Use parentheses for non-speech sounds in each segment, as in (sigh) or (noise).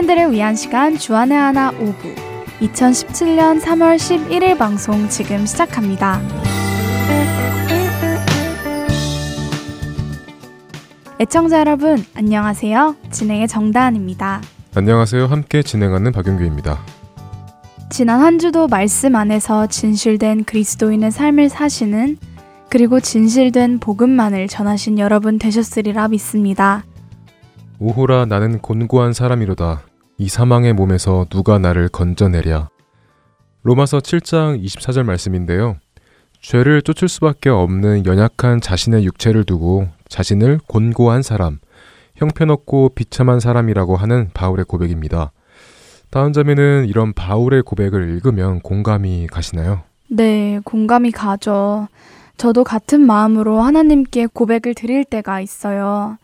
청년들을 위한 시간 주안의 하나 오부 2017년 3월 11일 방송 지금 시작합니다. 애청자 여러분 안녕하세요. 진행의 정다은입니다. 안녕하세요. 함께 진행하는 박윤규입니다. 지난 한 주도 말씀 안에서 진실된 그리스도인의 삶을 사시는 그리고 진실된 복음만을 전하신 여러분 되셨으리라 믿습니다. 오호라 나는 곤고한 사람이로다. 이 사망의 몸에서 누가 나를 건져내랴. 로마서 7장 24절 말씀인데요. 죄를 쫓을 수밖에 없는 연약한 자신의 육체를 두고 자신을 곤고한 사람, 형편없고 비참한 사람이라고 하는 바울의 고백입니다. 다음 점에는 이런 바울의 고백을 읽으면 공감이 가시나요? 네, 공감이 가죠. 저도 같은 마음으로 하나님께 고백을 드릴 때가 있어요.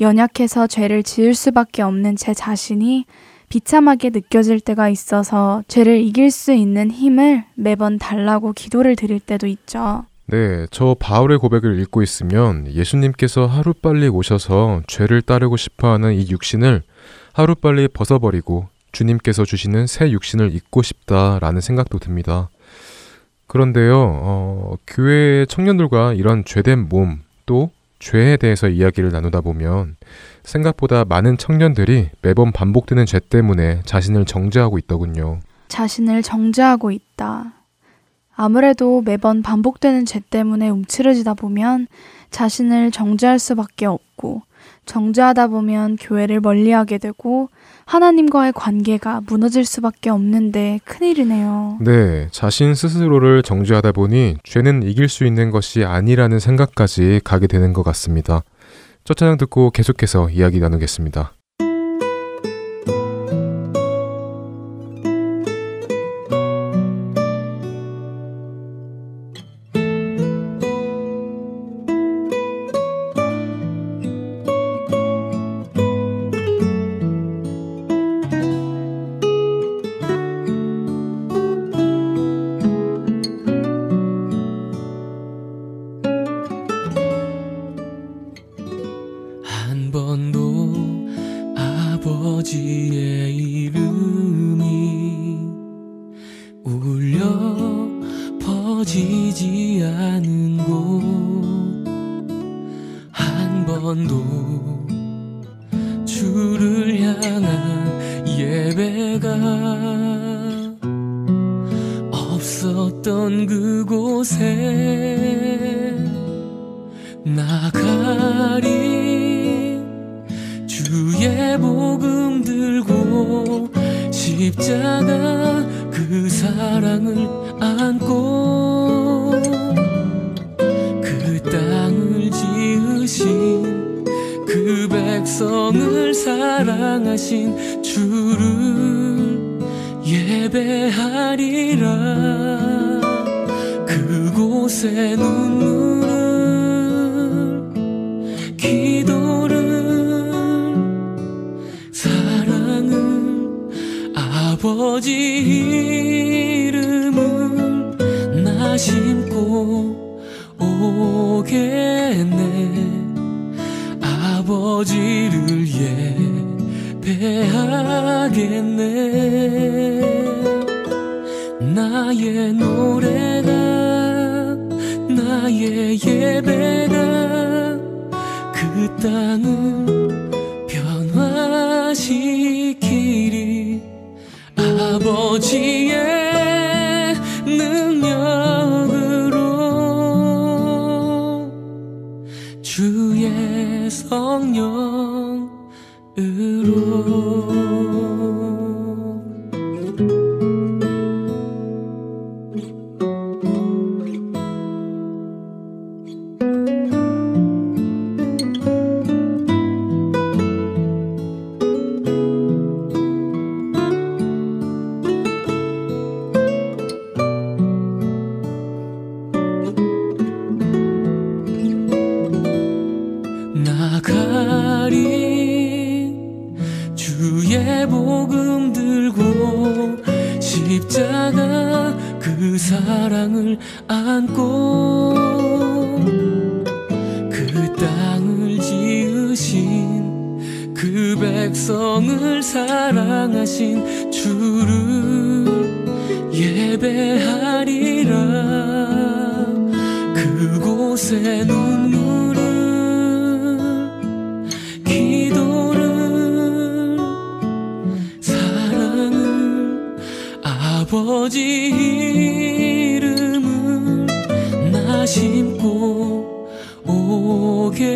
연약해서 죄를 지을 수밖에 없는 제 자신이 비참하게 느껴질 때가 있어서 죄를 이길 수 있는 힘을 매번 달라고 기도를 드릴 때도 있죠. 네, 저 바울의 고백을 읽고 있으면 예수님께서 하루빨리 오셔서 죄를 따르고 싶어 하는 이 육신을 하루빨리 벗어버리고 주님께서 주시는 새 육신을 입고 싶다라는 생각도 듭니다. 그런데요, 어, 교회 청년들과 이런 죄된 몸, 또 죄에 대해서 이야기를 나누다 보면 생각보다 많은 청년들이 매번 반복되는 죄 때문에 자신을 정죄하고 있더군요. 자신을 정죄하고 있다. 아무래도 매번 반복되는 죄 때문에 움츠러지다 보면 자신을 정죄할 수밖에 없고 정죄하다 보면 교회를 멀리하게 되고 하나님과의 관계가 무너질 수밖에 없는데 큰일이네요. 네, 자신 스스로를 정죄하다 보니 죄는 이길 수 있는 것이 아니라는 생각까지 가게 되는 것 같습니다. 첫 찬양 듣고 계속해서 이야기 나누겠습니다. 예배하리라. 그곳에 눈물을 기도를 사랑을 아버지 이름을 나 심고 오겠네. 아버지를 예배하겠네. 나의 노래가 나의 예배가 그 땅을 변화시키리. 아버지 사랑하신 주를 예배하리라. 그곳에 눈물을 기도를 사랑을 아버지 이름을 나 심고 오겠네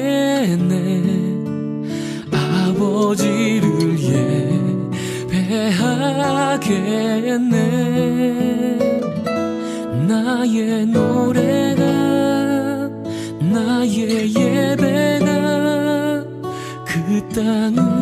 예배하겠네. 나의 노래가 나의 예배가 그 땅을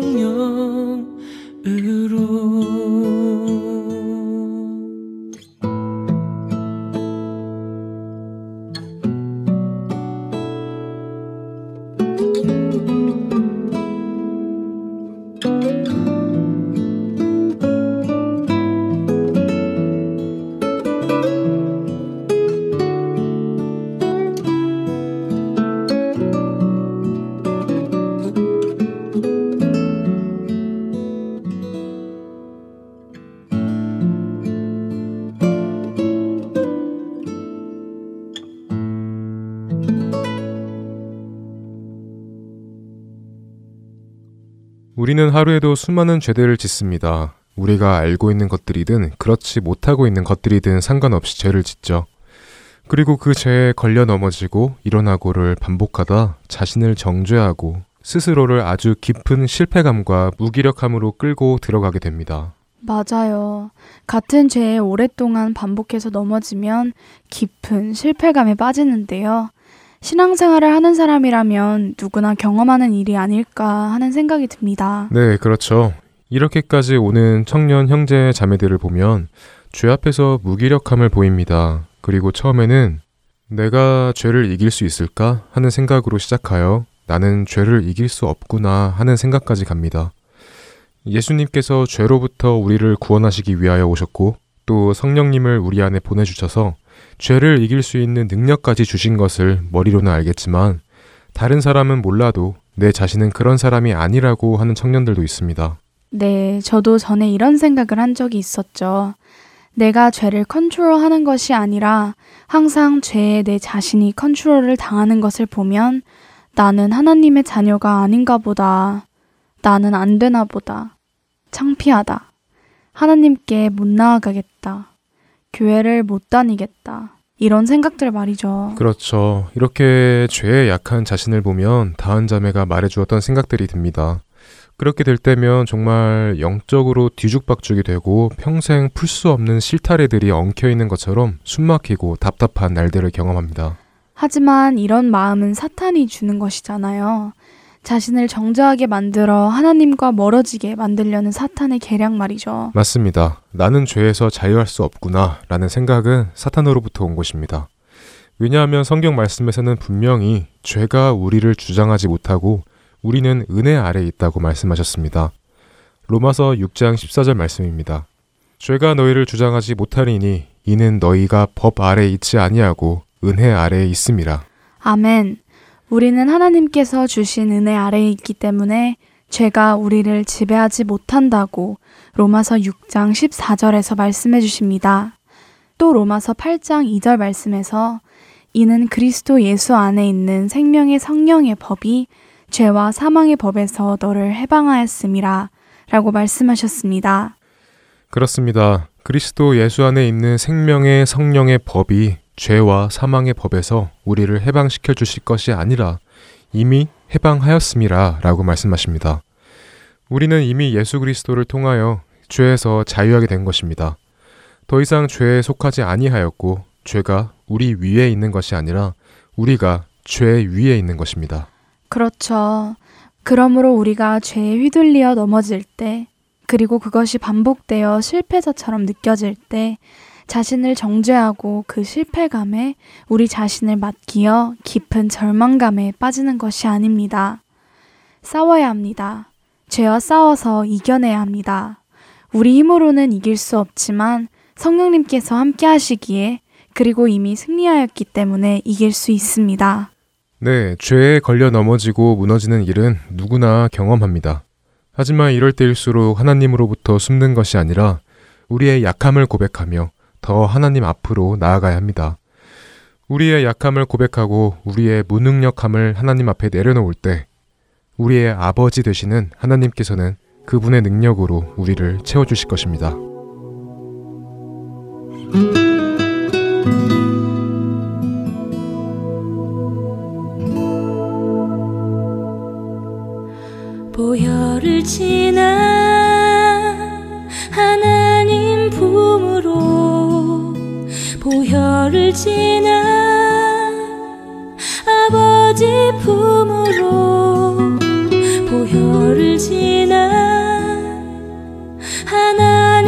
성령 우리는 하루에도 수많은 죄들을 짓습니다. 우리가 알고 있는 것들이든 그렇지 못하고 있는 것들이든 상관없이 죄를 짓죠. 그리고 그 죄에 걸려 넘어지고 일어나고를 반복하다 자신을 정죄하고 스스로를 아주 깊은 실패감과 무기력함으로 끌고 들어가게 됩니다. 맞아요. 같은 죄에 오랫동안 반복해서 넘어지면 깊은 실패감에 빠지는데요. 신앙생활을 하는 사람이라면 누구나 경험하는 일이 아닐까 하는 생각이 듭니다. 네, 그렇죠. 이렇게까지 오는 청년 형제 자매들을 보면 죄 앞에서 무기력함을 보입니다. 그리고 처음에는 내가 죄를 이길 수 있을까 하는 생각으로 시작하여 나는 죄를 이길 수 없구나 하는 생각까지 갑니다. 예수님께서 죄로부터 우리를 구원하시기 위하여 오셨고 또 성령님을 우리 안에 보내주셔서 죄를 이길 수 있는 능력까지 주신 것을 머리로는 알겠지만 다른 사람은 몰라도 내 자신은 그런 사람이 아니라고 하는 청년들도 있습니다. 네, 저도 전에 이런 생각을 한 적이 있었죠. 내가 죄를 컨트롤하는 것이 아니라 항상 죄에 내 자신이 컨트롤을 당하는 것을 보면 나는 하나님의 자녀가 아닌가 보다. 나는 안 되나 보다. 창피하다. 하나님께 못 나아가겠다. 교회를 못 다니겠다. 이런 생각들 말이죠. 그렇죠. 이렇게 죄에 약한 자신을 보면 다은 자매가 말해주었던 생각들이 듭니다. 그렇게 될 때면 정말 영적으로 뒤죽박죽이 되고 평생 풀 수 없는 실타래들이 엉켜 있는 것처럼 숨막히고 답답한 날들을 경험합니다. 하지만 이런 마음은 사탄이 주는 것이잖아요. 자신을 정죄하게 만들어 하나님과 멀어지게 만들려는 사탄의 계략 말이죠. 맞습니다. 나는 죄에서 자유할 수 없구나 라는 생각은 사탄으로부터 온 것입니다. 왜냐하면 성경 말씀에서는 분명히 죄가 우리를 주장하지 못하고 우리는 은혜 아래 있다고 말씀하셨습니다. 로마서 6장 14절 말씀입니다. 죄가 너희를 주장하지 못하리니 이는 너희가 법 아래 있지 아니하고 은혜 아래에 있음이라. 아멘. 우리는 하나님께서 주신 은혜 아래에 있기 때문에 죄가 우리를 지배하지 못한다고 로마서 6장 14절에서 말씀해 주십니다. 또 로마서 8장 2절 말씀에서 이는 그리스도 예수 안에 있는 생명의 성령의 법이 죄와 사망의 법에서 너를 해방하였음이라 라고 말씀하셨습니다. 그렇습니다. 그리스도 예수 안에 있는 생명의 성령의 법이 죄와 사망의 법에서 우리를 해방시켜 주실 것이 아니라 이미 해방하였음이라 라고 말씀하십니다. 우리는 이미 예수 그리스도를 통하여 죄에서 자유하게 된 것입니다. 더 이상 죄에 속하지 아니하였고 죄가 우리 위에 있는 것이 아니라 우리가 죄 위에 있는 것입니다. 그렇죠. 그러므로 우리가 죄에 휘둘리어 넘어질 때, 그리고 그것이 반복되어 실패자처럼 느껴질 때, 자신을 정죄하고 그 실패감에 우리 자신을 맡기어 깊은 절망감에 빠지는 것이 아닙니다. 싸워야 합니다. 죄와 싸워서 이겨내야 합니다. 우리 힘으로는 이길 수 없지만 성령님께서 함께 하시기에 그리고 이미 승리하였기 때문에 이길 수 있습니다. 네, 죄에 걸려 넘어지고 무너지는 일은 누구나 경험합니다. 하지만 이럴 때일수록 하나님으로부터 숨는 것이 아니라 우리의 약함을 고백하며 더 하나님 앞으로 나아가야 합니다. 우리의 약함을 고백하고 우리의 무능력함을 하나님 앞에 내려놓을 때 우리의 아버지 되시는 하나님께서는 그분의 능력으로 우리를 채워주실 것입니다. 보혈을 지나 하나 보혈을 지나 아버지 품으로 보혈을 지나 하나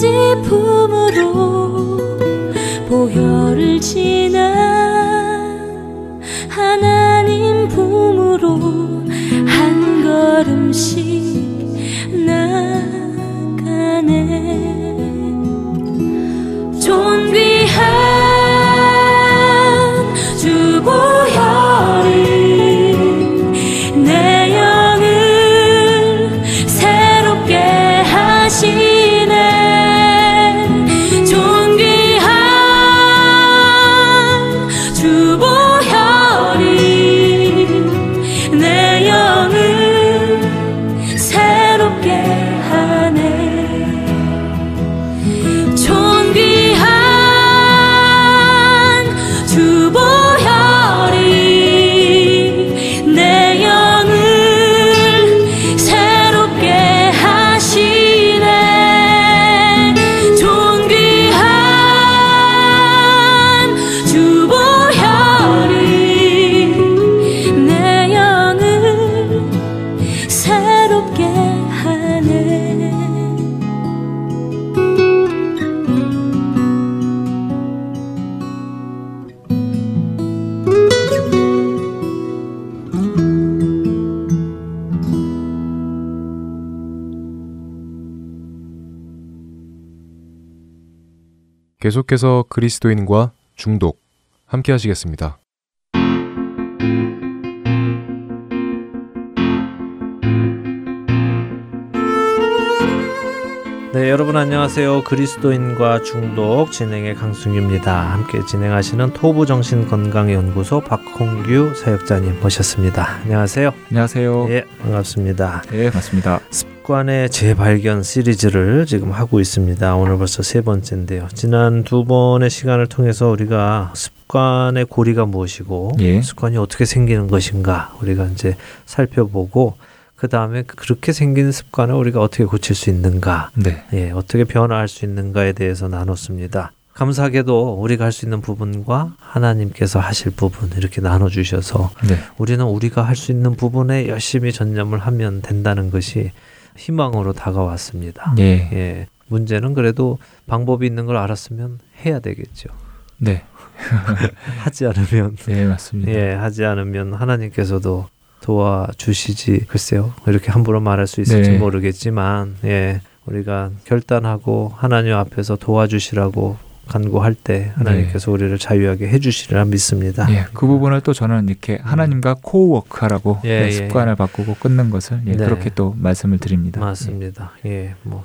아버지 품으로 계속해서 그리스도인과 중독 함께 하시겠습니다. 네, 여러분 안녕하세요. 그리스도인과 중독 진행의 강승규입니다. 함께 진행하시는 토부 정신 건강 연구소 박홍규 사역자님 모셨습니다. 안녕하세요. 안녕하세요. 예, 반갑습니다. 네, 맞습니다. 습관의 재발견 시리즈를 지금 하고 있습니다. 오늘 벌써 세 번째인데요. 지난 두 번의 시간을 통해서 우리가 습관의 고리가 무엇이고 예. 습관이 어떻게 생기는 것인가 우리가 이제 살펴보고 그 다음에 그렇게 생긴 습관을 우리가 어떻게 고칠 수 있는가 네. 예, 어떻게 변화할 수 있는가에 대해서 나눴습니다. 감사하게도 우리가 할 수 있는 부분과 하나님께서 하실 부분 이렇게 나눠 주셔서 네. 우리는 우리가 할 수 있는 부분에 열심히 전념을 하면 된다는 것이 희망으로 다가왔습니다. 예. 예. 문제는 그래도 방법이 있는 걸 알았으면 해야 되겠죠. 네. (laughs) 하지 않으면 예, 맞습니다. 예, 하지 않으면 하나님께서도 도와주시지 글쎄요. 이렇게 함부로 말할 수 있을지 네. 모르겠지만 예. 우리가 결단하고 하나님 앞에서 도와주시라고 간구할 때 하나님께서 우리를 자유하게 해 주시리라 믿습니다. 예, 그 부분을 또 저는 이렇게 하나님과 co-work하라고 예, 네, 예. 습관을 바꾸고 끊는 것을 예, 네. 그렇게 또 말씀을 드립니다. 맞습니다. 예. 뭐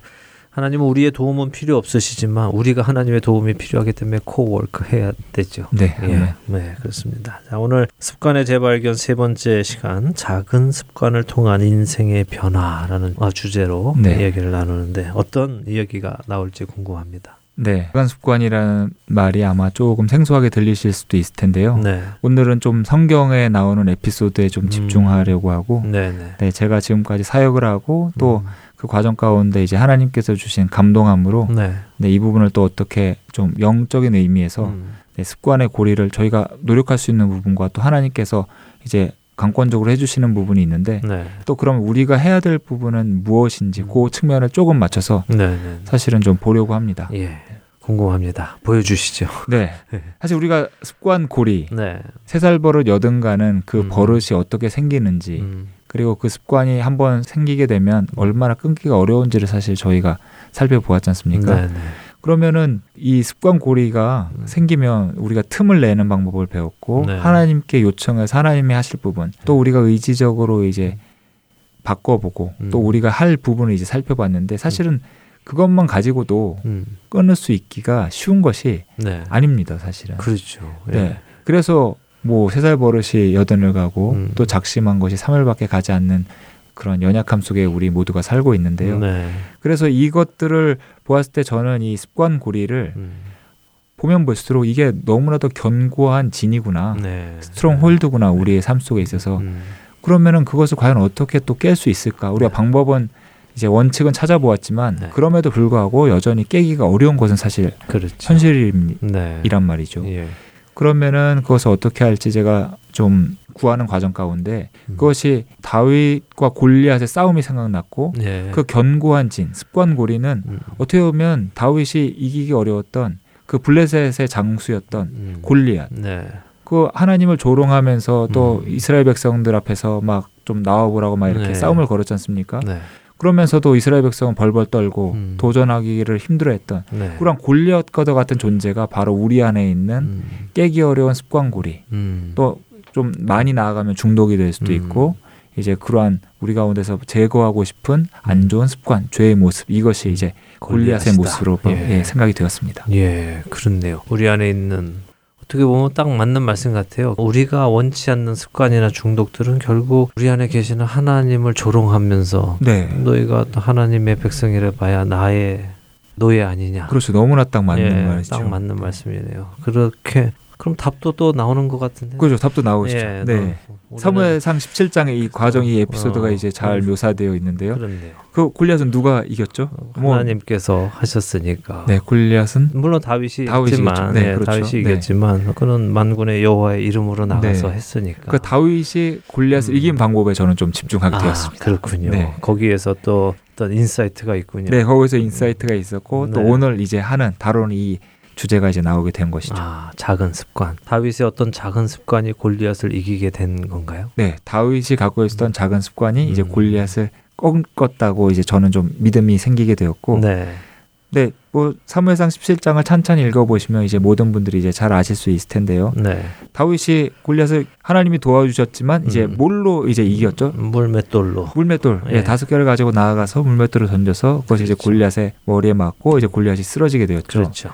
하나님은 우리의 도움은 필요 없으시지만 우리가 하나님의 도움이 필요하기 때문에 코워크 해야 되죠. 네. 예, 네. 네, 그렇습니다. 자, 오늘 습관의 재발견 세 번째 시간, 작은 습관을 통한 인생의 변화라는 어, 주제로 네. 이야기를 나누는데 어떤 이야기가 나올지 궁금합니다. 네. 습관 습관이라는 말이 아마 조금 생소하게 들리실 수도 있을 텐데요. 네, 오늘은 좀 성경에 나오는 에피소드에 좀 음. 집중하려고 하고 네, 네. 네, 제가 지금까지 사역을 하고 또 음. 그 과정 가운데 이제 하나님께서 주신 감동함으로 네, 네, 이 부분을 또 어떻게 좀 영적인 의미에서 음. 네, 습관의 고리를 저희가 노력할 수 있는 부분과 또 하나님께서 이제 강권적으로 해주시는 부분이 있는데 네, 또 그럼 우리가 해야 될 부분은 무엇인지 음. 그 측면을 조금 맞춰서 네, 네. 사실은 좀 보려고 합니다. 예, 궁금합니다. 보여주시죠. (laughs) 네. 사실 우리가 습관 고리, 네, 세살 버릇 여든 가는 그 음. 버릇이 어떻게 생기는지 음. 그리고 그 습관이 한번 생기게 되면 얼마나 끊기가 어려운지를 사실 저희가 살펴보았지 않습니까? 네, 네. 그러면은 이 습관 고리가 음. 생기면 우리가 틈을 내는 방법을 배웠고 네. 하나님께 요청해서 하나님이 하실 부분 또 우리가 의지적으로 이제 바꿔보고 음. 또 우리가 할 부분을 이제 살펴봤는데 사실은 그것만 가지고도 음. 끊을 수 있기가 쉬운 것이 네, 아닙니다 사실은 그렇죠. 예. 네. 그래서 뭐 세 살 버릇이 여든을 가고 음. 또 작심한 것이 3일밖에 가지 않는 그런 연약함 속에 우리 모두가 살고 있는데요. 네. 그래서 이것들을 보았을 때 저는 이 습관 고리를 음. 보면 볼수록 이게 너무나도 견고한 진이구나. 네. stronghold구나 우리의 삶 속에 있어서 음. 그러면은 그것을 과연 어떻게 또 깰 수 있을까? 우리가 네. 방법은 이제 원칙은 찾아보았지만 네. 그럼에도 불구하고 여전히 깨기가 어려운 것은 사실 그렇죠. 현실이란 네. 말이죠. 예. 그러면은 그것을 어떻게 할지 제가 좀 구하는 과정 가운데 음. 그것이 다윗과 골리앗의 싸움이 생각났고 예. 그 견고한 진 습관 고리는 음. 어떻게 보면 다윗이 이기기 어려웠던 그 블레셋의 장수였던 음. 골리앗 네. 그 하나님을 조롱하면서 또 음. 이스라엘 백성들 앞에서 막 좀 나와보라고 막 이렇게 네. 싸움을 걸었지 않습니까? 네. 그러면서도 이스라엘 백성은 벌벌 떨고 음. 도전하기를 힘들어했던 네. 그런 골리앗과도 같은 존재가 바로 우리 안에 있는 음. 깨기 어려운 습관고리 음. 또좀 많이 나아가면 중독이 될 수도 음. 있고 이제 그러한 우리 가운데서 제거하고 싶은 안 좋은 습관, 죄의 모습 이것이 이제 골리앗의. 모습으로 예. 예, 생각이 되었습니다. 예, 그렇네요. 우리 안에 있는 어떻게 보면 딱 맞는 말씀 같아요. 우리가 원치 않는 습관이나 중독들은 결국 우리 안에 계시는 하나님을 조롱하면서 네, 너희가 또 하나님의 백성이라 봐야 나의 노예 아니냐. 그렇죠. 너무나 딱 맞는 예, 말이죠. 딱 맞는 말씀이네요. 그렇게 그럼 답도 또 나오는 것 같은데. 그렇죠. 답도 나오시죠. 예, 네. 사무엘상 17장의 이 과정이 에피소드가 어, 이제 잘 음. 묘사되어 있는데요. 그렇네요. 그 골리앗은 누가 이겼죠? 뭐 하나님께서 하셨으니까. 네, 골리앗은 물론 다윗이 이겼죠. 네, 네, 그렇죠. 다윗이 네. 이겼지만 그는 만군의 여호와의 이름으로 나가서 네. 했으니까. 그 다윗이 골리앗을 음. 이긴 방법에 저는 좀 집중하게 아, 되었습니다. 그렇군요. 네. 거기에서 또 어떤 insight가 있군요. 네, 거기서 insight가 있었고 또 네. 오늘 이제 하는 다루는 이 주제가 이제 나오게 된 것이죠. 아, 작은 습관. 다윗의 어떤 작은 습관이 골리앗을 이기게 된 건가요? 네, 다윗이 갖고 있었던 작은 습관이 이제 음. 골리앗을 꺾었다고 이제 저는 좀 믿음이 생기게 되었고 네. 네, 뭐 사무엘상 17장을 찬찬히 읽어보시면 이제 모든 분들이 이제 잘 아실 수 있을 텐데요. 네. 다윗이 골리앗을 하나님이 도와주셨지만 이제 음. 뭘로 이제 이겼죠? 물맷돌로. 물맷돌, 예, 예. 다섯 개를 가지고 나아가서 물맷돌을 던져서 그것이 이제 그렇죠. 골리앗의 머리에 맞고 이제 골리앗이 쓰러지게 되었죠. 그렇죠.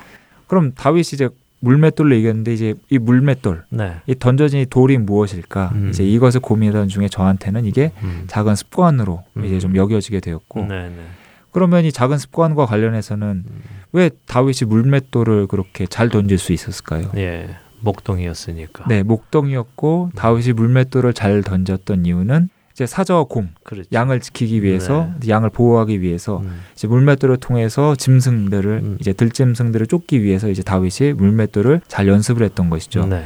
그럼 다윗이 이제 물맷돌로 이겼는데 이제 이 물맷돌, 네. 이 던져진 이 돌이 무엇일까? 음. 이제 이것을 고민하던 중에 저한테는 이게 음. 작은 습관으로 음. 이제 좀 여겨지게 되었고 네, 네. 그러면 이 작은 습관과 관련해서는 음. 왜 다윗이 물맷돌을 그렇게 잘 던질 수 있었을까요? 예. 목동이었으니까. 네, 목동이었고 다윗이 물맷돌을 잘 던졌던 이유는 이제 사자와 곰, 그렇죠. 양을 지키기 위해서 네. 양을 보호하기 위해서 음. 이제 물맷돌을 통해서 짐승들을 음. 이제 들짐승들을 쫓기 위해서 이제 다윗이 물맷돌을 잘 연습을 했던 것이죠. 네.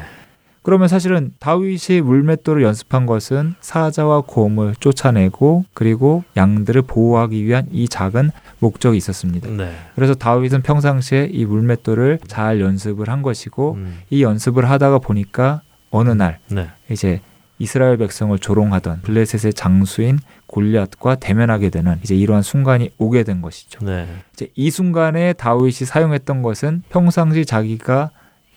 그러면 사실은 다윗이 물맷돌을 연습한 것은 사자와 곰을 쫓아내고 그리고 양들을 보호하기 위한 이 작은 목적이 있었습니다. 네. 그래서 다윗은 평상시에 이 물맷돌을 잘 연습을 한 것이고 음. 이 연습을 하다가 보니까 어느 날 네. 이제 이스라엘 백성을 조롱하던 블레셋의 장수인 골리앗과 대면하게 되는 이제 이러한 순간이 오게 된 것이죠. 네. 이제 이 순간에 다윗이 사용했던 것은 평상시 자기가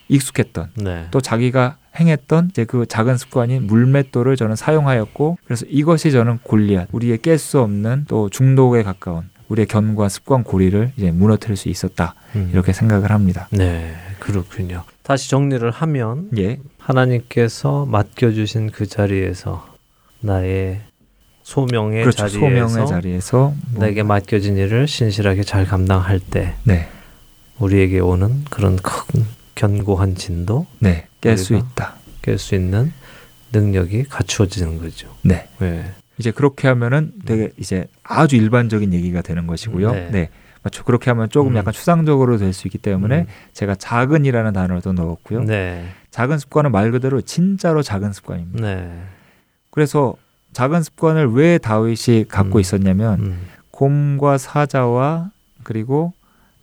익숙했던 네. 또 자기가 행했던 이제 그 작은 습관인 물맷돌을 저는 사용하였고 그래서 이것이 저는 골리앗 우리의 깰 수 없는 또 중독에 가까운 우리의 견과 습관 고리를 이제 무너뜨릴 수 있었다 음. 이렇게 생각을 합니다. 네. 그렇군요. 다시 정리를 하면 예, 하나님께서 맡겨주신 그 자리에서 나의 소명의 그렇죠. 자리에서 소명의 자리에서 뭐, 내게 맡겨진 일을 신실하게 잘 감당할 때 네, 우리에게 오는 그런 큰 견고한 진도 네, 깰 수 있다. 깰 수 있는 능력이 갖추어지는 거죠. 네. 네. 이제 그렇게 하면은 되게 이제 아주 일반적인 얘기가 되는 것이고요. 네. 네. 맞죠. 그렇게 하면 조금 음. 약간 추상적으로 될 수 있기 때문에 음. 제가 작은이라는 단어를 또 넣었고요. 네. 작은 습관은 말 그대로 진짜로 작은 습관입니다. 네. 그래서 작은 습관을 왜 다윗이 갖고 음. 있었냐면 음. 곰과 사자와 그리고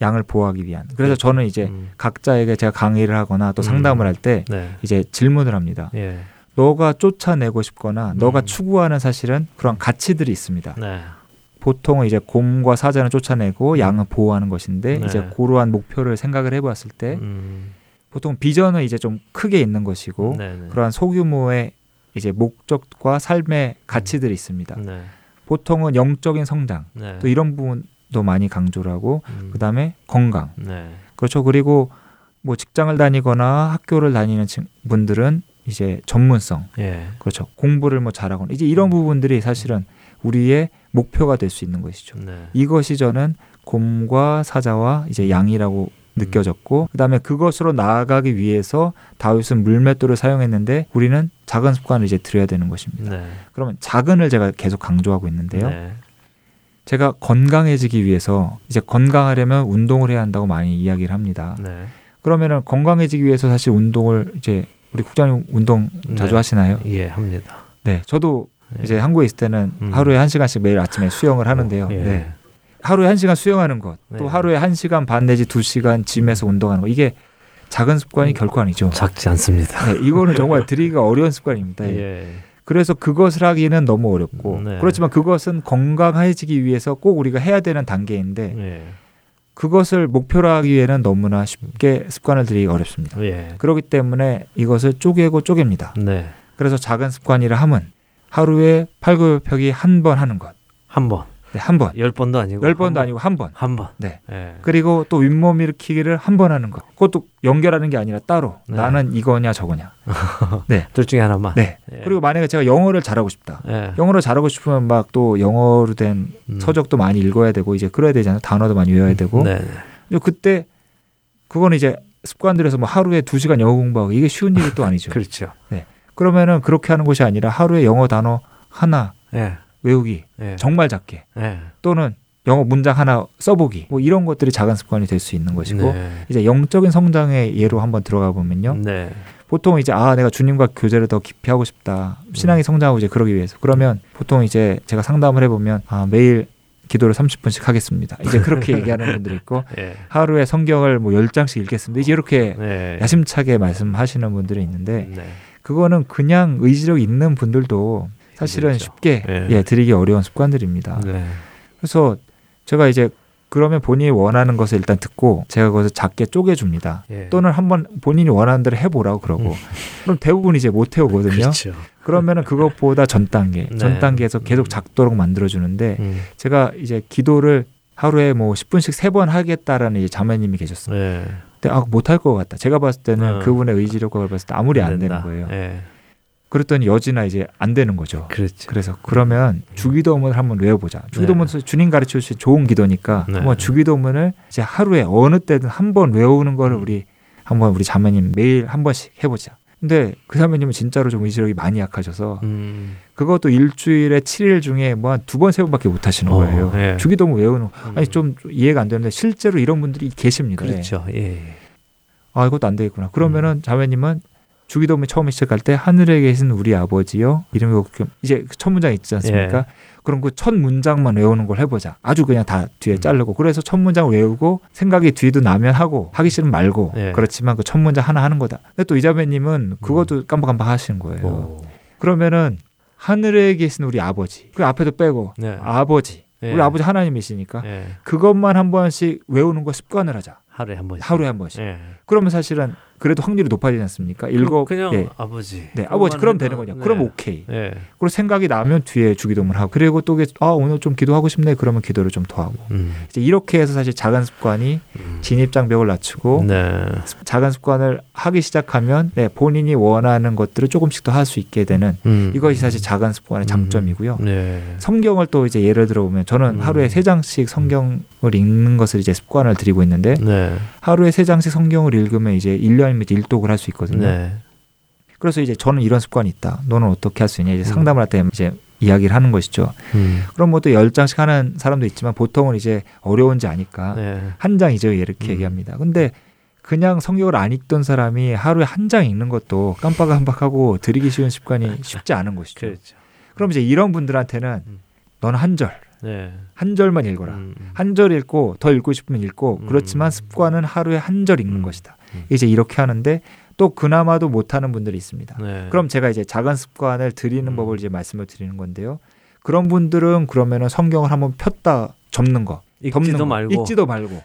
양을 보호하기 위한. 그래서 저는 이제 음. 각자에게 제가 강의를 하거나 또 음. 상담을 할때 네. 이제 질문을 합니다. 예. 너가 쫓아내고 싶거나 너가 음. 추구하는 사실은 그런 가치들이 있습니다. 네. 보통은 이제 곰과 사자는 쫓아내고 양은 보호하는 것인데 네. 이제 그러한 목표를 생각을 해보았을 때 음. 보통 비전은 이제 좀 크게 있는 것이고 네. 네. 그러한 소규모의 이제 목적과 삶의 가치들이 있습니다. 네. 보통은 영적인 성장 네. 또 이런 부분도 많이 강조를 하고 음. 그 다음에 건강 네. 그렇죠 그리고 뭐 직장을 다니거나 학교를 다니는 친- 분들은 이제 전문성 예. 그렇죠 공부를 뭐 잘하거나 이제 이런 부분들이 사실은 우리의 목표가 될 수 있는 것이죠. 네. 이것이 저는 곰과 사자와 이제 양이라고 느껴졌고 그다음에 그것으로 나아가기 위해서 다윗은 물맷돌을 사용했는데 우리는 작은 습관을 이제 들여야 되는 것입니다. 네. 그러면 작은을 제가 계속 강조하고 있는데요. 네. 제가 건강해지기 위해서 이제 건강하려면 운동을 해야 한다고 많이 이야기를 합니다. 네. 그러면은 건강해지기 위해서 사실 운동을 이제 우리 국장님 운동 자주 네. 하시나요? 예, 합니다. 네, 저도 예. 이제 한국에 있을 때는 음. 하루에 한 시간씩 매일 아침에 수영을 하는데요. 예. 네. 하루에 한 시간 수영하는 것, 또 네. 하루에 한 시간 반 내지 두 시간 짐에서 운동하는 것, 이게 작은 습관이 결코 아니죠. 작지 않습니다. 네, 이거는 정말 들이기가 (laughs) 어려운 습관입니다. 예. 예. 그래서 그것을 하기는 너무 어렵고, 네. 그렇지만 그것은 건강해지기 위해서 꼭 우리가 해야 되는 단계인데, 예. 그것을 목표로 하기 위해는 너무나 쉽게 습관을 들이기 어렵습니다. 예. 그렇기 때문에 이것을 쪼개고 쪼갭니다. 네. 그래서 작은 습관이라 함은 하루에 팔굽혀펴기 한 번 하는 것, 한 번. 네, 한 번, 열 번도 아니고 열한 번도 번. 아니고 한 번. 한 번. 네. 예. 그리고 또 윗몸 일으키기를 한 번 하는 것. 그것도 연결하는 게 아니라 따로. 네. 나는 이거냐 저거냐. (laughs) 둘 중에 하나만. 네. 예. 그리고 만약에 제가 영어를 잘하고 싶다. 예. 영어를 잘하고 싶으면 막 또 영어로 된 음. 서적도 많이 읽어야 되고 이제 그래야 되잖아요. 단어도 많이 외워야 되고. 네. 네. 그때 그거는 이제 습관들에서 뭐 하루에 두 시간 영어 공부하고 이게 쉬운 일이 또 아니죠. (laughs) 그렇죠. 그러면은 그렇게 하는 것이 아니라 하루에 영어 단어 하나 예. 외우기 예. 정말 작게 예. 또는 영어 문장 하나 써보기 뭐 이런 것들이 작은 습관이 될 수 있는 것이고 네. 이제 영적인 성장의 예로 한번 들어가 보면요 네. 보통 이제 아 내가 주님과 교제를 더 깊이 하고 싶다 신앙이 성장하고 이제 그러기 위해서 그러면 보통 이제 제가 상담을 해보면 아 매일 기도를 30분씩 하겠습니다 이제 그렇게 (laughs) 얘기하는 분들이 있고 예. 하루에 성경을 뭐 10장씩 읽겠습니다 이제 이렇게 네. 야심차게 말씀하시는 분들이 있는데 네. 그거는 그냥 의지력 있는 분들도 사실은 힘들죠. 쉽게 예. 예, 들이기 어려운 습관들입니다 네. 그래서 제가 이제 그러면 본인이 원하는 것을 일단 듣고 제가 그것을 작게 쪼개줍니다. 예. 또는 한번 본인이 원하는 대로 해보라고 그러고 음. 그럼 대부분 이제 못 해오거든요. 그렇죠. 그러면은 그것보다 전 단계, 네. 전 단계에서 계속 음. 작도록 만들어주는데 음. 제가 이제 기도를 하루에 뭐 10분씩 세 번 하겠다라는 이제 자매님이 계셨어요. 예. 근데 아 못할 것 같다. 제가 봤을 때는 어. 그분의 의지력을 봤을 때 아무리 안 되는 된다. 거예요. 예. 그랬더니 여지나 이제 안 되는 거죠. 그렇죠. 그래서 그러면 주기도문을 한번 외워보자. 주기도문 은 주님 가르쳐 주신 좋은 기도니까 네. 한번 주기도문을 이제 하루에 어느 때든 한번 외우는 거를 우리 한번 우리 자매님 매일 한 번씩 해보자. 근데 그 자매님은 진짜로 좀 의지력이 많이 약하셔서 음. 그것도 일주일에 7일 중에 뭐 한 두 번 세 번밖에 못 하시는 어, 거예요. 예. 주기도문 외우는 거. 음. 아니 좀 이해가 안 되는데 실제로 이런 분들이 계십니다. 그렇죠. 예. 아 이것도 안 되겠구나. 음. 그러면은 자매님은 주기도문 처음에 시작할 때 하늘에 계신 우리 아버지요 이름이 그- 이제 그첫 문장 있지 않습니까? 예. 그럼 그 첫 문장만 외우는 걸 해보자. 아주 그냥 다 뒤에 음. 자르고 그래서 첫 문장 외우고 생각이 뒤도 나면 하고 하기 싫으면 말고 예. 그렇지만 그 첫 문장 하나 하는 거다. 근데 또 이자매님은 그것도 깜빡깜빡 하시는 거예요. 음. 오. 그러면은 하늘에 계신 우리 아버지 그 앞에도 빼고 네. 아버지 예. 우리 아버지 하나님이시니까 예. 그것만 한 번씩 외우는 거 습관을 하자. 하루에 한 번씩. 하루에 한 번씩. 예. 그러면 사실은 그래도 확률이 높아지지 않습니까? 일곱 그냥 예. 아버지. 네, 아버지 그럼 되는 거냐? 네. 그럼 오케이. 예. 그리고 생각이 나면 뒤에 주기도문 하고 그리고 또 아 오늘 좀 기도하고 싶네 그러면 기도를 좀 더 하고 음. 이제 이렇게 해서 사실 작은 습관이 음. 진입 장벽을 낮추고 네. 작은 습관을 하기 시작하면 네, 본인이 원하는 것들을 조금씩 더 할 수 있게 되는 음. 이것이 사실 작은 습관의 장점이고요. 네. 성경을 또 이제 예를 들어 보면 저는 음. 하루에 세 장씩 성경을 읽는 것을 이제 습관을 들이고 있는데 네. 하루에 세 장씩 성경을 읽으면 이제 1년 이면 일독을 할 수 있거든요. 네. 그래서 이제 저는 이런 습관이 있다. 너는 어떻게 할 수 있냐? 이제 음. 상담을 할 때 이제 이야기를 하는 것이죠. 음. 그럼 뭐 또 열 장씩 하는 사람도 있지만 보통은 이제 어려운지 아니까 네. 한 장 이죠 이렇게 음. 얘기합니다. 근데 그냥 성경을 안 읽던 사람이 하루에 한 장 읽는 것도 깜빡깜빡하고 들이기 쉬운 습관이 쉽지 않은 것이죠. 그렇죠. 그럼 이제 이런 분들한테는 음. 너는 한 절, 네. 한 절만 읽어라. 음. 한절 읽고 더 읽고 싶으면 읽고 음. 그렇지만 습관은 하루에 한 절 읽는 음. 것이다. 음. 이제 이렇게 하는데 또 그나마도 못하는 분들이 있습니다. 네. 그럼 제가 이제 작은 습관을 드리는 음. 법을 이제 말씀을 드리는 건데요. 그런 분들은 그러면은 성경을 한번 폈다 접는 거, 읽지도 거, 말고 읽지도 말고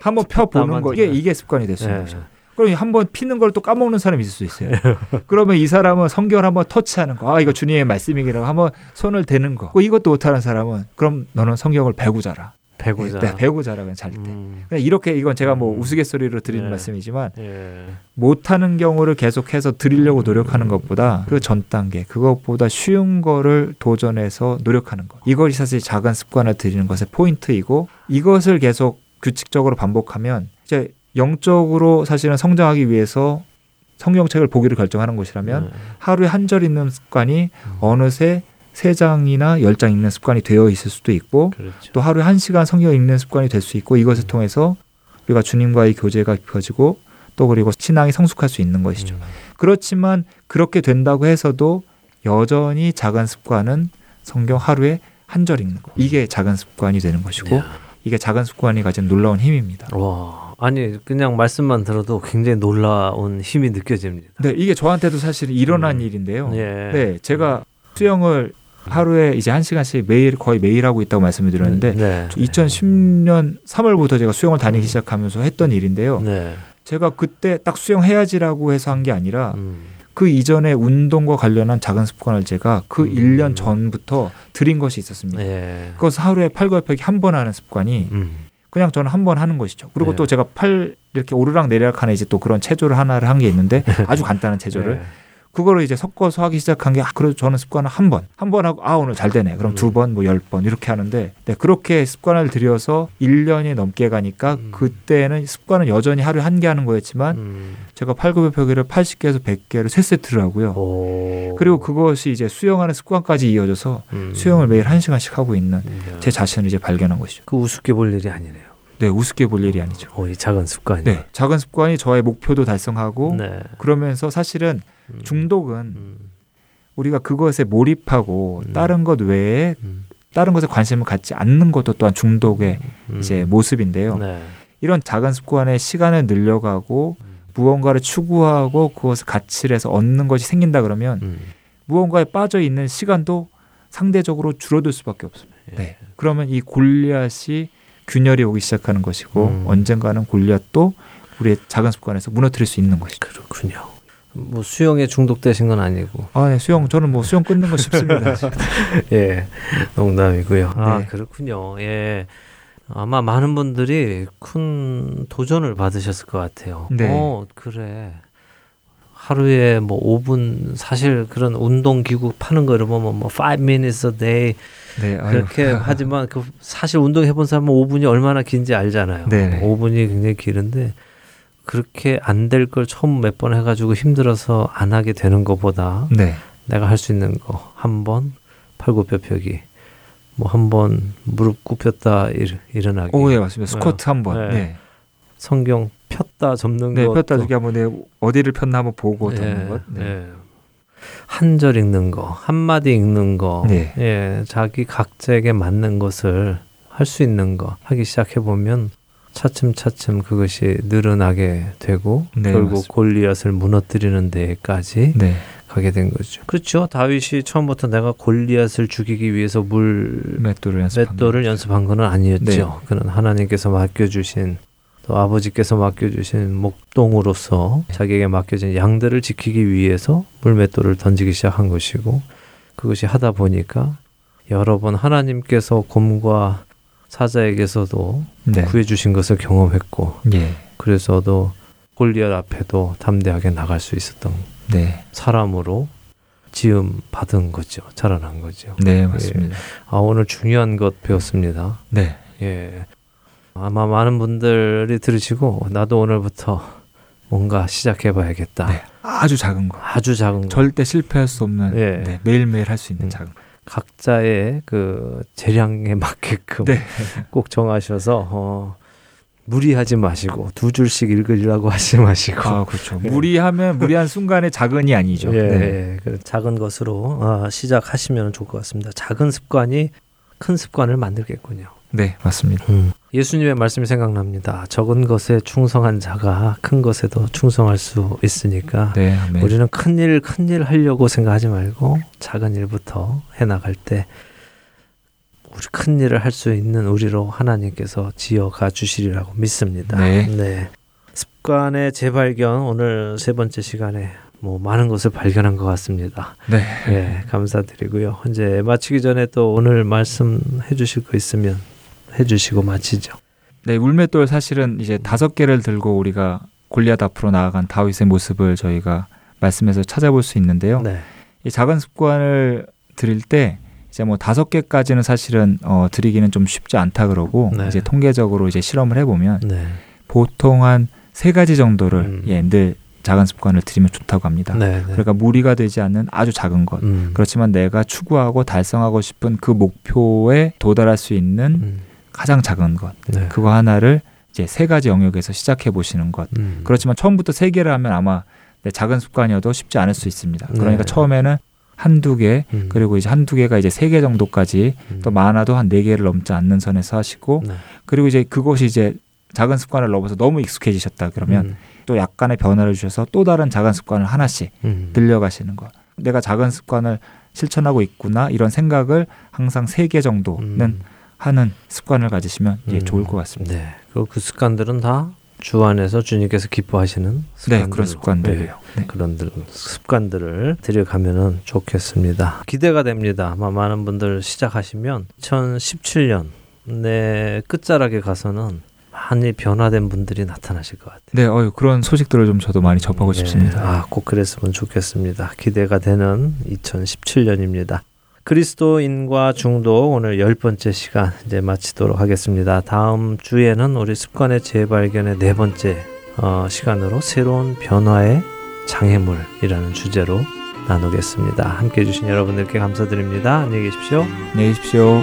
한번 펴 보는 거 이게 좀- 이게 습관이 될 수 있는 네. 거죠. 그럼 한번 피는 걸 또 까먹는 사람이 있을 수 있어요. (laughs) 그러면 이 사람은 성경을 한번 터치하는 거, 아 이거 주님의 말씀이라고 한번 손을 대는 거, 뭐 이것도 못하는 사람은 그럼 너는 성경을 배고 자라. 배고자. 네, 배고 자라 그냥 잘 때. 음. 그냥 이렇게 이건 제가 뭐 음. 우스갯소리로 드리는 네. 말씀이지만 예. 못하는 경우를 계속해서 드리려고 노력하는 것보다 그 전 단계 그것보다 쉬운 거를 도전해서 노력하는 것 이것이 사실 작은 습관을 들이는 것의 포인트이고 이것을 계속 규칙적으로 반복하면 이제 영적으로 사실은 성장하기 위해서 성경책을 보기로 결정하는 것이라면 네. 하루에 한 절 읽는 습관이 음. 어느새 세 장이나 열 장 읽는 습관이 되어 있을 수도 있고 그렇죠. 또 하루에 한 시간 성경 읽는 습관이 될 수 있고 이것을 통해서 우리가 주님과의 교제가 깊어지고 또 그리고 신앙이 성숙할 수 있는 것이죠. 음. 그렇지만 그렇게 된다고 해서도 여전히 작은 습관은 성경 하루에 한 절 읽는 거. 이게 작은 습관이 되는 것이고 야. 이게 작은 습관이 가진 놀라운 힘입니다. 와. 아니 그냥 말씀만 들어도 굉장히 놀라운 힘이 느껴집니다. 네, 이게 저한테도 사실 일어난 음. 일인데요. 예. 네, 제가 수영을 하루에 이제 한 시간씩 매일 거의 매일 하고 있다고 말씀을 드렸는데 네. 2010년 3월부터 제가 수영을 다니기 시작하면서 했던 일인데요. 네. 제가 그때 딱 수영해야지라고 해서 한 게 아니라 음. 그 이전에 운동과 관련한 작은 습관을 제가 그 음. 1년 전부터 들인 것이 있었습니다. 예. 그것을 하루에 팔굽혀펴기 한 번 하는 습관이 음. 그냥 저는 한 번 하는 것이죠. 그리고 네. 또 제가 팔 이렇게 오르락 내리락 하는 이제 또 그런 체조를 하나를 한 게 있는데 (laughs) 아주 간단한 체조를 네. 그거를 이제 섞어서 하기 시작한 게 아, 그래도 저는 습관을 한 번, 한 번 하고 아 오늘 잘 되네. 그럼 음. 두 번, 뭐 열 번 이렇게 하는데 네, 그렇게 습관을 들여서 1년이 넘게 가니까 음. 그때는 습관은 여전히 하루에 한 개 하는 거였지만 음. 제가 팔굽혀펴기를 80개에서 100개를 세 세트를 하고요. 오. 그리고 그것이 이제 수영하는 습관까지 이어져서 음. 수영을 매일 한 시간씩 하고 있는 이야. 제 자신을 이제 발견한 것이죠. 그 우습게 볼 일이 아니네요. 네, 우습게 볼 일이 아니죠. 어, 이 작은 습관이. 네, 작은 습관이 저의 목표도 달성하고 네. 그러면서 사실은 음. 중독은 음. 우리가 그것에 몰입하고 음. 다른 것 외에 음. 다른 것에 관심을 갖지 않는 것도 또한 중독의 음. 이제 모습인데요. 네. 이런 작은 습관에 시간을 늘려가고 음. 무언가를 추구하고 그것을 가치를 해서 얻는 것이 생긴다 그러면 음. 무언가에 빠져 있는 시간도 상대적으로 줄어들 수밖에 없습니다. 예. 네. 그러면 이 골리앗이 균열이 오기 시작하는 것이고 음. 언젠가는 골리앗도 우리의 작은 습관에서 무너뜨릴 수 있는 것이죠. 그렇군요. 뭐 수영에 중독되신 건 아니고. 아, 네, 수영 저는 뭐 수영 끊는 거 쉽습니다. (laughs) 예, 농담이고요. 아, 네. 그렇군요. 예. 아마 많은 분들이 큰 도전을 받으셨을 것 같아요. 네. 어, 그래. 하루에 뭐 5분 사실 그런 운동 기구 파는 거 이러면 뭐 5 minutes a day 네. 그렇게 (laughs) 하지만 그 사실 운동 해 본 사람은 5분이 얼마나 긴지 알잖아요. 네네. 5분이 굉장히 길은데 그렇게 안 될 걸 처음 몇 번 해가지고 힘들어서 안 하게 되는 것보다 네, 내가 할 수 있는 거 한 번 팔굽혀펴기 뭐 한 번 무릎 굽혔다 일, 일어나기 오, 예, 맞습니다. 스쿼트 한 번. 네. 네, 성경 폈다 접는 네, 거 폈다 주기 한번 네, 어디를 폈나 한번 보고 예, 듣는 것. 네. 한절 읽는 거, 한 마디 읽는 거, 네. 예, 자기 각자에게 맞는 것을 할 수 있는 거 하기 시작해 보면 차츰차츰 그것이 늘어나게 되고 네, 결국 맞습니다. 골리앗을 무너뜨리는 데까지 네, 가게 된 거죠. 그렇죠. 다윗이 처음부터 내가 골리앗을 죽이기 위해서 물 맷돌을 연습한 맷돌을 연습한 건 아니었죠. 네. 그는 하나님께서 맡겨주신 또 아버지께서 맡겨주신 목동으로서 자기에게 맡겨진 양들을 지키기 위해서 물맷돌을 던지기 시작한 것이고 그것이 하다 보니까 여러 번 하나님께서 곰과 사자에게서도 네. 구해주신 것을 경험했고 예, 그래서도 골리앗 앞에도 담대하게 나갈 수 있었던 네, 사람으로 지음 받은 거죠. 자라난 거죠. 네, 맞습니다. 아 오늘 중요한 것 배웠습니다. 네, 예. 아마 많은 분들이 들으시고 나도 오늘부터 뭔가 시작해 봐야겠다. 네, 아주 작은 거. 아주 작은 거. 절대 실패할 수 없는 예. 네, 매일매일 할 수 있는 음. 작은 거. 각자의 그 재량에 맞게끔 네. (laughs) 꼭 정하셔서 어 무리하지 마시고 두 줄씩 읽으려고 하지 마시고 아, 그렇죠. 예. 무리하면 무리한 순간에 작은이 아니죠. 예, 네. 예. 그 작은 것으로 아, 시작하시면 좋을 것 같습니다. 작은 습관이 큰 습관을 만들겠군요. 네, 맞습니다. 예수님의 말씀이 생각납니다. 적은 것에 충성한 자가 큰 것에도 충성할 수 있으니까 네. 우리는 큰 일, 큰 일 하려고 생각하지 말고 작은 일부터 해나갈 때 우리 큰 일을 할 수 있는 우리로 하나님께서 지어가 주시리라고 믿습니다. 네. 습관의 재발견 오늘 세 번째 시간에 뭐 많은 것을 발견한 것 같습니다. 네. 예, 감사드리고요. 이제 마치기 전에 또 오늘 말씀해 주실 거 있으면 해 주시고 마치죠. 네, 물맷돌 사실은 이제 다섯 개를 들고 우리가 골리앗 앞으로 나아간 다윗의 모습을 저희가 말씀에서 찾아볼 수 있는데요. 네. 이 작은 습관을 드릴 때 이제 뭐 다섯 개까지는 사실은 어, 드리기는 좀 쉽지 않다 그러고 네. 이제 통계적으로 이제 실험을 해보면 네. 보통 한 세 가지 정도를 음. 예, 늘 작은 습관을 들이면 좋다고 합니다. 네. 네. 그러니까 무리가 되지 않는 아주 작은 것. 음. 그렇지만 내가 추구하고 달성하고 싶은 그 목표에 도달할 수 있는 음. 가장 작은 것. 네. 그거 하나를 이제 세 가지 영역에서 시작해 보시는 것. 음. 그렇지만 처음부터 세 개를 하면 아마 내 작은 습관이어도 쉽지 않을 수 있습니다. 그러니까 네. 처음에는 한두 개, 음. 그리고 이제 한두 개가 이제 세 개 정도까지 음. 또 많아도 한 네 개를 넘지 않는 선에서 하시고 네. 그리고 이제 그것이 이제 작은 습관을 넘어서 너무 익숙해지셨다 그러면 음. 또 약간의 변화를 주셔서 또 다른 작은 습관을 하나씩 음. 늘려가시는 것. 내가 작은 습관을 실천하고 있구나 이런 생각을 항상 세 개 정도는 음. 하는 습관을 가지시면 예, 음. 좋을 것 같습니다. 네. 그리고 그 습관들은 다 주 안에서 주님께서 기뻐하시는 습관들. 네, 그런 습관들이에요. 네. 그런 들- 습관들을 들여가면은 좋겠습니다. 기대가 됩니다. 많은 분들 시작하시면 2017년 내 끝자락에 가서는 많이 변화된 분들이 나타나실 것 같아요. 네, 어유 그런 소식들을 좀 저도 많이 접하고 네. 싶습니다. 아, 꼭 그랬으면 좋겠습니다. 기대가 되는 2017년입니다. 그리스도인과 중독 오늘 열 번째 시간 이제 마치도록 하겠습니다. 다음 주에는 우리 습관의 재발견의 네 번째 어, 시간으로 새로운 변화의 장애물이라는 주제로 나누겠습니다. 함께 해주신 여러분들께 감사드립니다. 안녕히 계십시오. 안녕히 계십시오.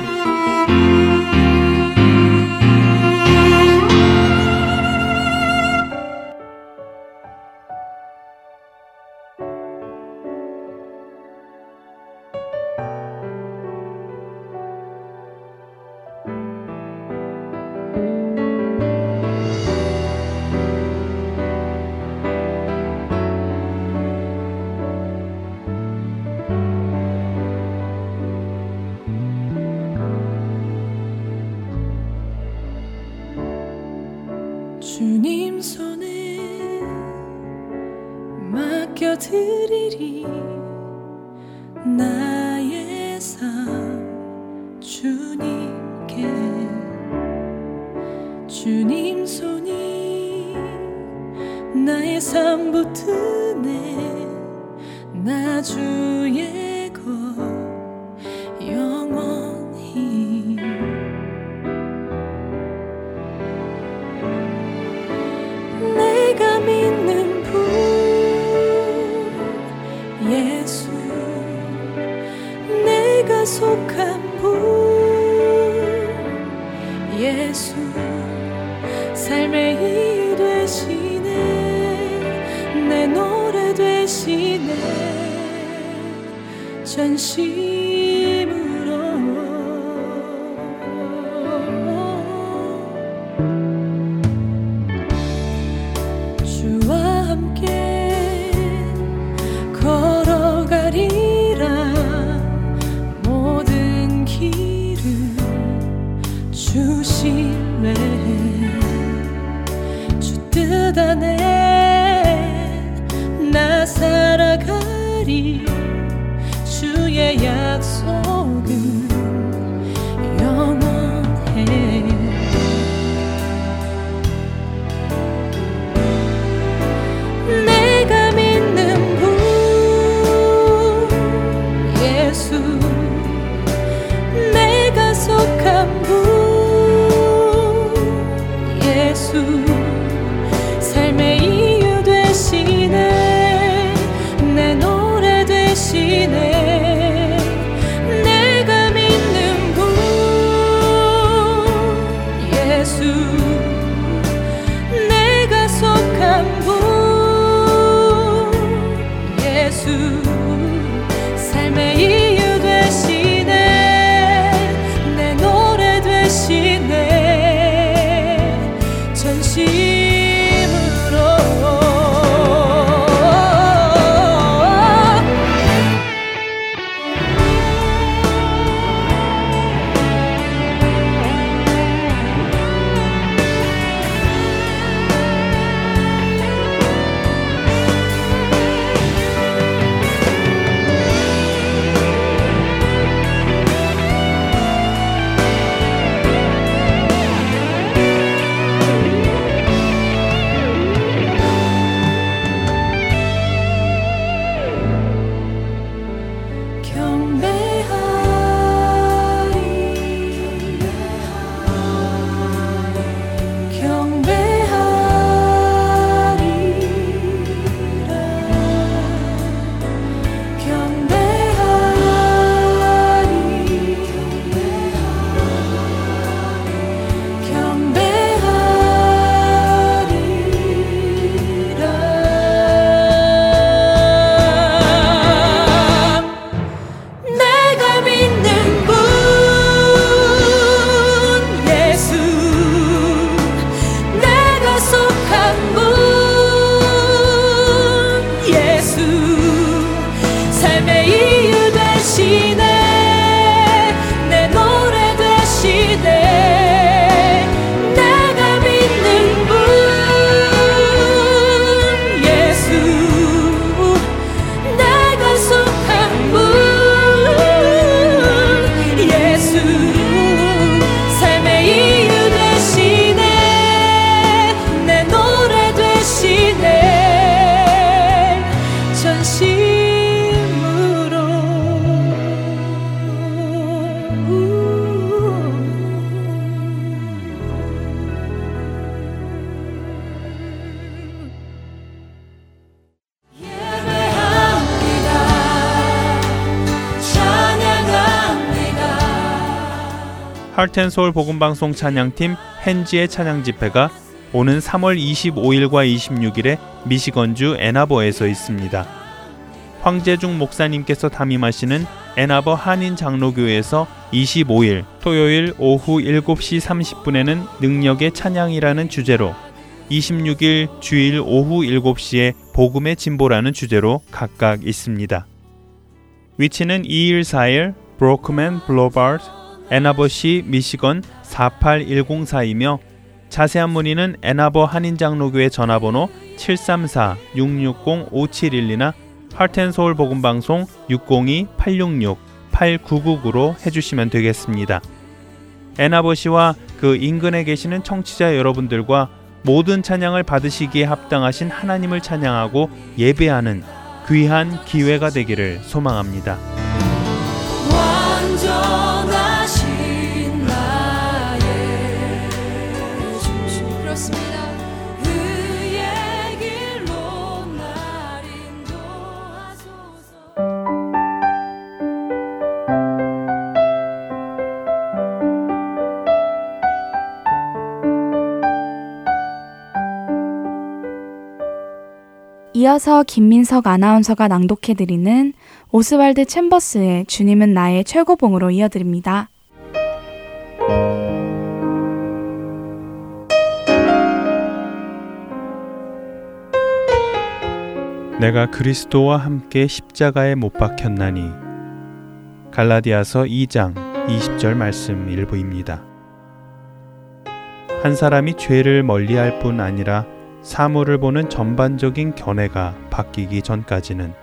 주의 할텐 서울 복음방송 찬양팀 헨지의 찬양 집회가 오는 3월 25일과 26일에 미시건주 애나버에서 있습니다. 황재중 목사님께서 담임하시는 애나버 한인 장로교회에서 25일 토요일 오후 7시 30분에는 능력의 찬양이라는 주제로 26일 주일 오후 7시에 복음의 진보라는 주제로 각각 있습니다. 위치는 214일 브로크맨 블로바드 애나버시 미시건 48104이며 자세한 문의는 애나버 한인장로교회 전화번호 734-660-5712나 하트앤서울 복음방송 602-866-8999로 해주시면 되겠습니다. 애나버시와 그 인근에 계시는 청취자 여러분들과 모든 찬양을 받으시기에 합당하신 하나님을 찬양하고 예배하는 귀한 기회가 되기를 소망합니다. 이어서 김민석 아나운서가 낭독해드리는 오스왈드 챔버스의 주님은 나의 최고봉으로 이어드립니다. 내가 그리스도와 함께 십자가에 못 박혔나니 갈라디아서 2장 20절 말씀 일부입니다. 한 사람이 죄를 멀리할 뿐 아니라 사물을 보는 전반적인 견해가 바뀌기 전까지는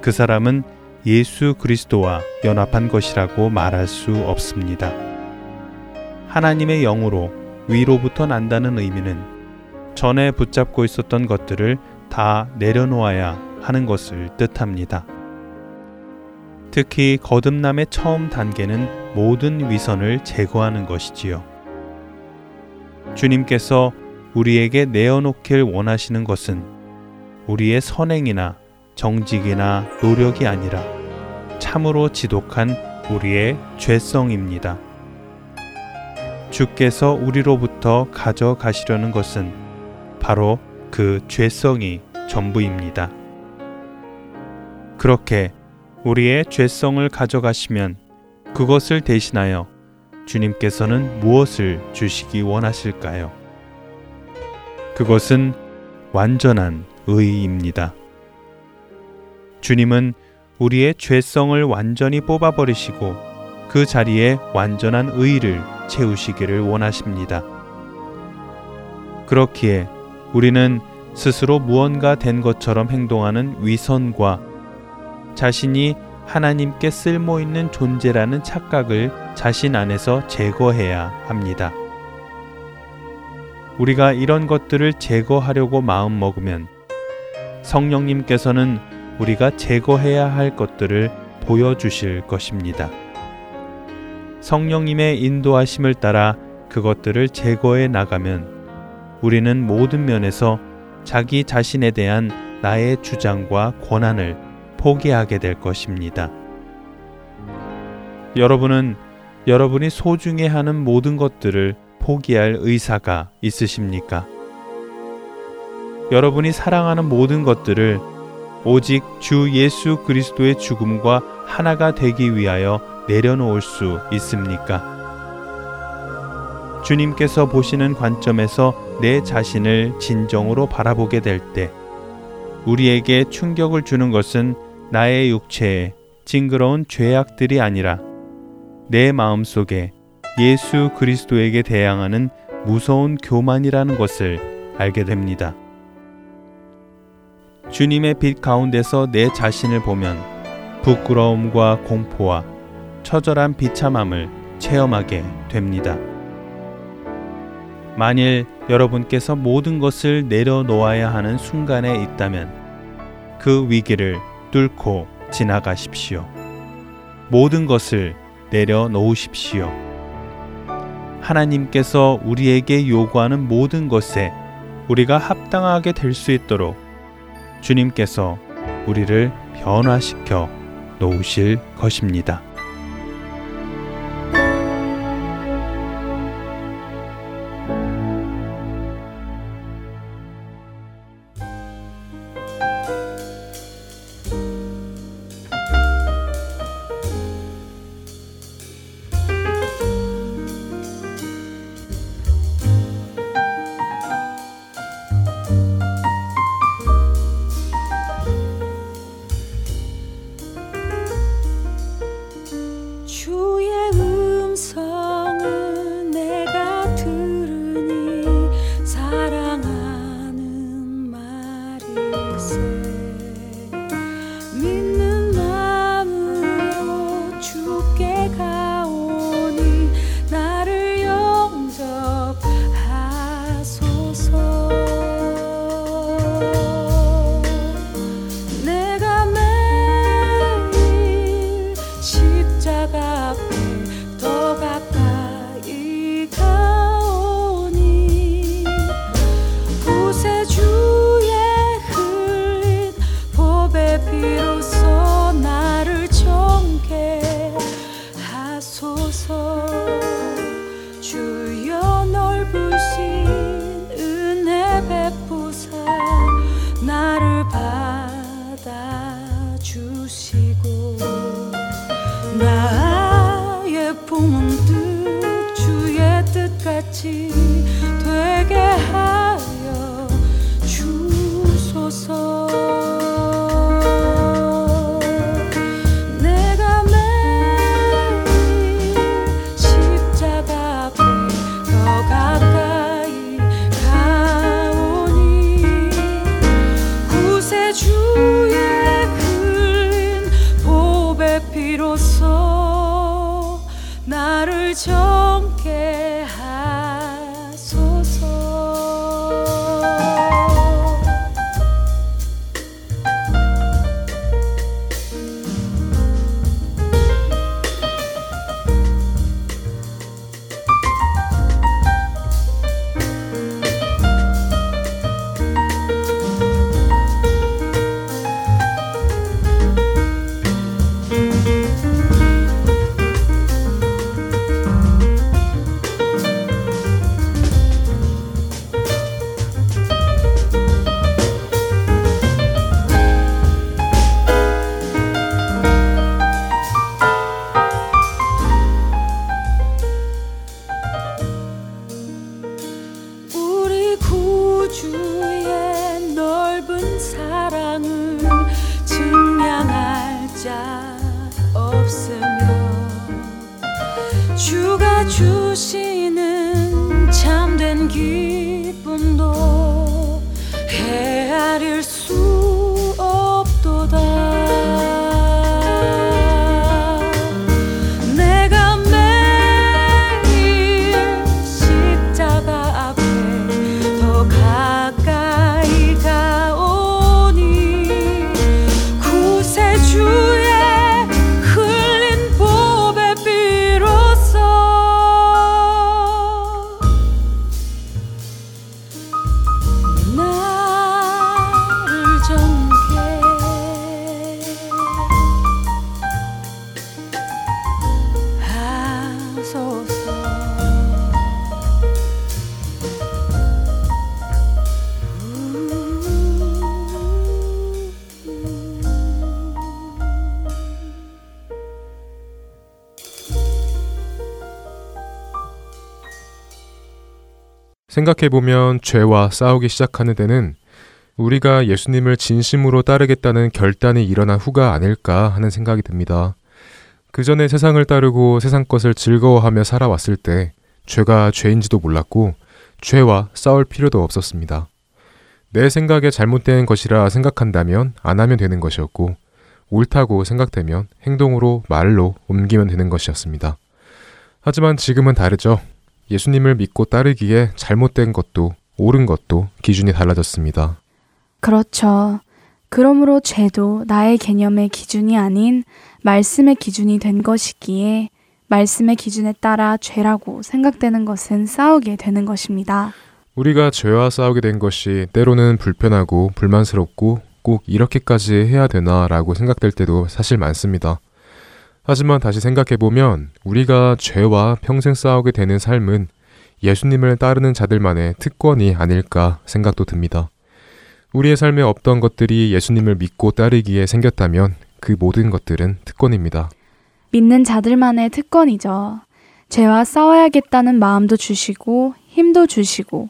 그 사람은 예수 그리스도와 연합한 것이라고 말할 수 없습니다. 하나님의 영으로 위로부터 난다는 의미는 전에 붙잡고 있었던 것들을 다 내려놓아야 하는 것을 뜻합니다. 특히 거듭남의 처음 단계는 모든 위선을 제거하는 것이지요. 주님께서 우리에게 내어놓길 원하시는 것은 우리의 선행이나 정직이나 노력이 아니라 참으로 지독한 우리의 죄성입니다. 주께서 우리로부터 가져가시려는 것은 바로 그 죄성이 전부입니다. 그렇게 우리의 죄성을 가져가시면 그것을 대신하여 주님께서는 무엇을 주시기 원하실까요? 그것은 완전한 의입니다. 주님은 우리의 죄성을 완전히 뽑아버리시고 그 자리에 완전한 의를 채우시기를 원하십니다. 그렇기에 우리는 스스로 무언가 된 것처럼 행동하는 위선과 자신이 하나님께 쓸모 있는 존재라는 착각을 자신 안에서 제거해야 합니다. 우리가 이런 것들을 제거하려고 마음 먹으면 성령님께서는 우리가 제거해야 할 것들을 보여주실 것입니다. 성령님의 인도하심을 따라 그것들을 제거해 나가면 우리는 모든 면에서 자기 자신에 대한 나의 주장과 권한을 포기하게 될 것입니다. 여러분은 여러분이 소중해 하는 모든 것들을 포기할 의사가 있으십니까? 여러분이 사랑하는 모든 것들을 오직 주 예수 그리스도의 죽음과 하나가 되기 위하여 내려놓을 수 있습니까? 주님께서 보시는 관점에서 내 자신을 진정으로 바라보게 될 때, 우리에게 충격을 주는 것은 나의 육체에 징그러운 죄악들이 아니라 내 마음 속에 예수 그리스도에게 대항하는 무서운 교만이라는 것을 알게 됩니다. 주님의 빛 가운데서 내 자신을 보면 부끄러움과 공포와 처절한 비참함을 체험하게 됩니다. 만일 여러분께서 모든 것을 내려놓아야 하는 순간에 있다면 그 위기를 뚫고 지나가십시오. 모든 것을 내려놓으십시오. 하나님께서 우리에게 요구하는 모든 것에 우리가 합당하게 될 수 있도록 주님께서 우리를 변화시켜 놓으실 것입니다. 나를 정케 하 생각해보면 죄와 싸우기 시작하는 데는 우리가 예수님을 진심으로 따르겠다는 결단이 일어난 후가 아닐까 하는 생각이 듭니다. 그 전에 세상을 따르고 세상 것을 즐거워하며 살아왔을 때 죄가 죄인지도 몰랐고 죄와 싸울 필요도 없었습니다. 내 생각에 잘못된 것이라 생각한다면 안 하면 되는 것이었고 옳다고 생각되면 행동으로 말로 옮기면 되는 것이었습니다. 하지만 지금은 다르죠. 예수님을 믿고 따르기에 잘못된 것도 옳은 것도 기준이 달라졌습니다. 그렇죠. 그러므로 죄도 나의 개념의 기준이 아닌 말씀의 기준이 된 것이기에 말씀의 기준에 따라 죄라고 생각되는 것은 싸우게 되는 것입니다. 우리가 죄와 싸우게 된 것이 때로는 불편하고 불만스럽고 꼭 이렇게까지 해야 되나라고 생각될 때도 사실 많습니다. 하지만 다시 생각해보면 우리가 죄와 평생 싸우게 되는 삶은 예수님을 따르는 자들만의 특권이 아닐까 생각도 듭니다. 우리의 삶에 없던 것들이 예수님을 믿고 따르기에 생겼다면 그 모든 것들은 특권입니다. 믿는 자들만의 특권이죠. 죄와 싸워야겠다는 마음도 주시고 힘도 주시고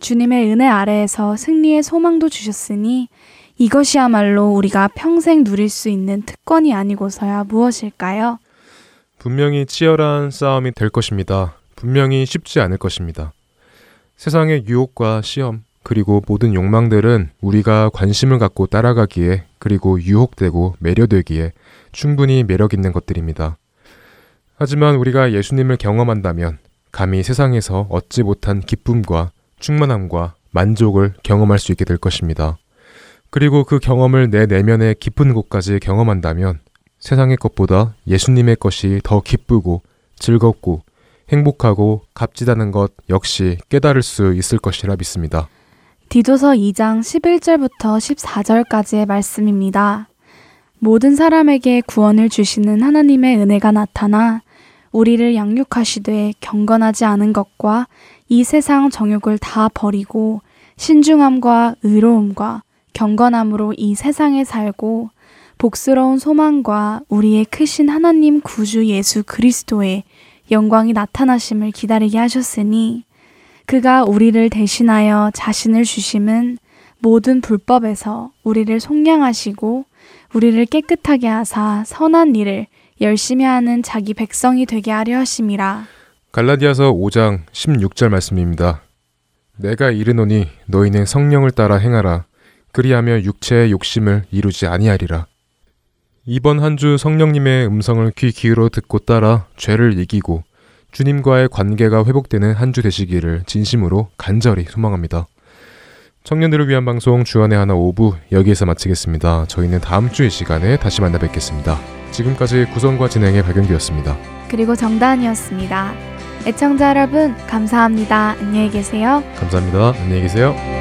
주님의 은혜 아래에서 승리의 소망도 주셨으니 이것이야말로 우리가 평생 누릴 수 있는 특권이 아니고서야 무엇일까요? 분명히 치열한 싸움이 될 것입니다. 분명히 쉽지 않을 것입니다. 세상의 유혹과 시험, 그리고 모든 욕망들은 우리가 관심을 갖고 따라가기에 그리고 유혹되고 매료되기에 충분히 매력 있는 것들입니다. 하지만 우리가 예수님을 경험한다면 감히 세상에서 얻지 못한 기쁨과 충만함과 만족을 경험할 수 있게 될 것입니다. 그리고 그 경험을 내 내면의 깊은 곳까지 경험한다면 세상의 것보다 예수님의 것이 더 기쁘고 즐겁고 행복하고 값지다는 것 역시 깨달을 수 있을 것이라 믿습니다. 디도서 2장 11절부터 14절까지의 말씀입니다. 모든 사람에게 구원을 주시는 하나님의 은혜가 나타나 우리를 양육하시되 경건하지 않은 것과 이 세상 정욕을 다 버리고 신중함과 의로움과 경건함으로 이 세상에 살고 복스러운 소망과 우리의 크신 하나님 구주 예수 그리스도의 영광이 나타나심을 기다리게 하셨으니 그가 우리를 대신하여 자신을 주심은 모든 불법에서 우리를 속량하시고 우리를 깨끗하게 하사 선한 일을 열심히 하는 자기 백성이 되게 하려 하심이라. 갈라디아서 5장 16절 말씀입니다. 내가 이르노니 너희는 성령을 따라 행하라. 그리하며 육체의 욕심을 이루지 아니하리라. 이번 한 주 성령님의 음성을 귀 기울여 듣고 따라 죄를 이기고 주님과의 관계가 회복되는 한 주 되시기를 진심으로 간절히 소망합니다. 청년들을 위한 방송 주안의 하나 5부 여기에서 마치겠습니다. 저희는 다음 주의 시간에 다시 만나 뵙겠습니다. 지금까지 구성과 진행의 박영규였습니다. 그리고 정다은이었습니다. 애청자 여러분, 감사합니다. 안녕히 계세요. 감사합니다. 안녕히 계세요.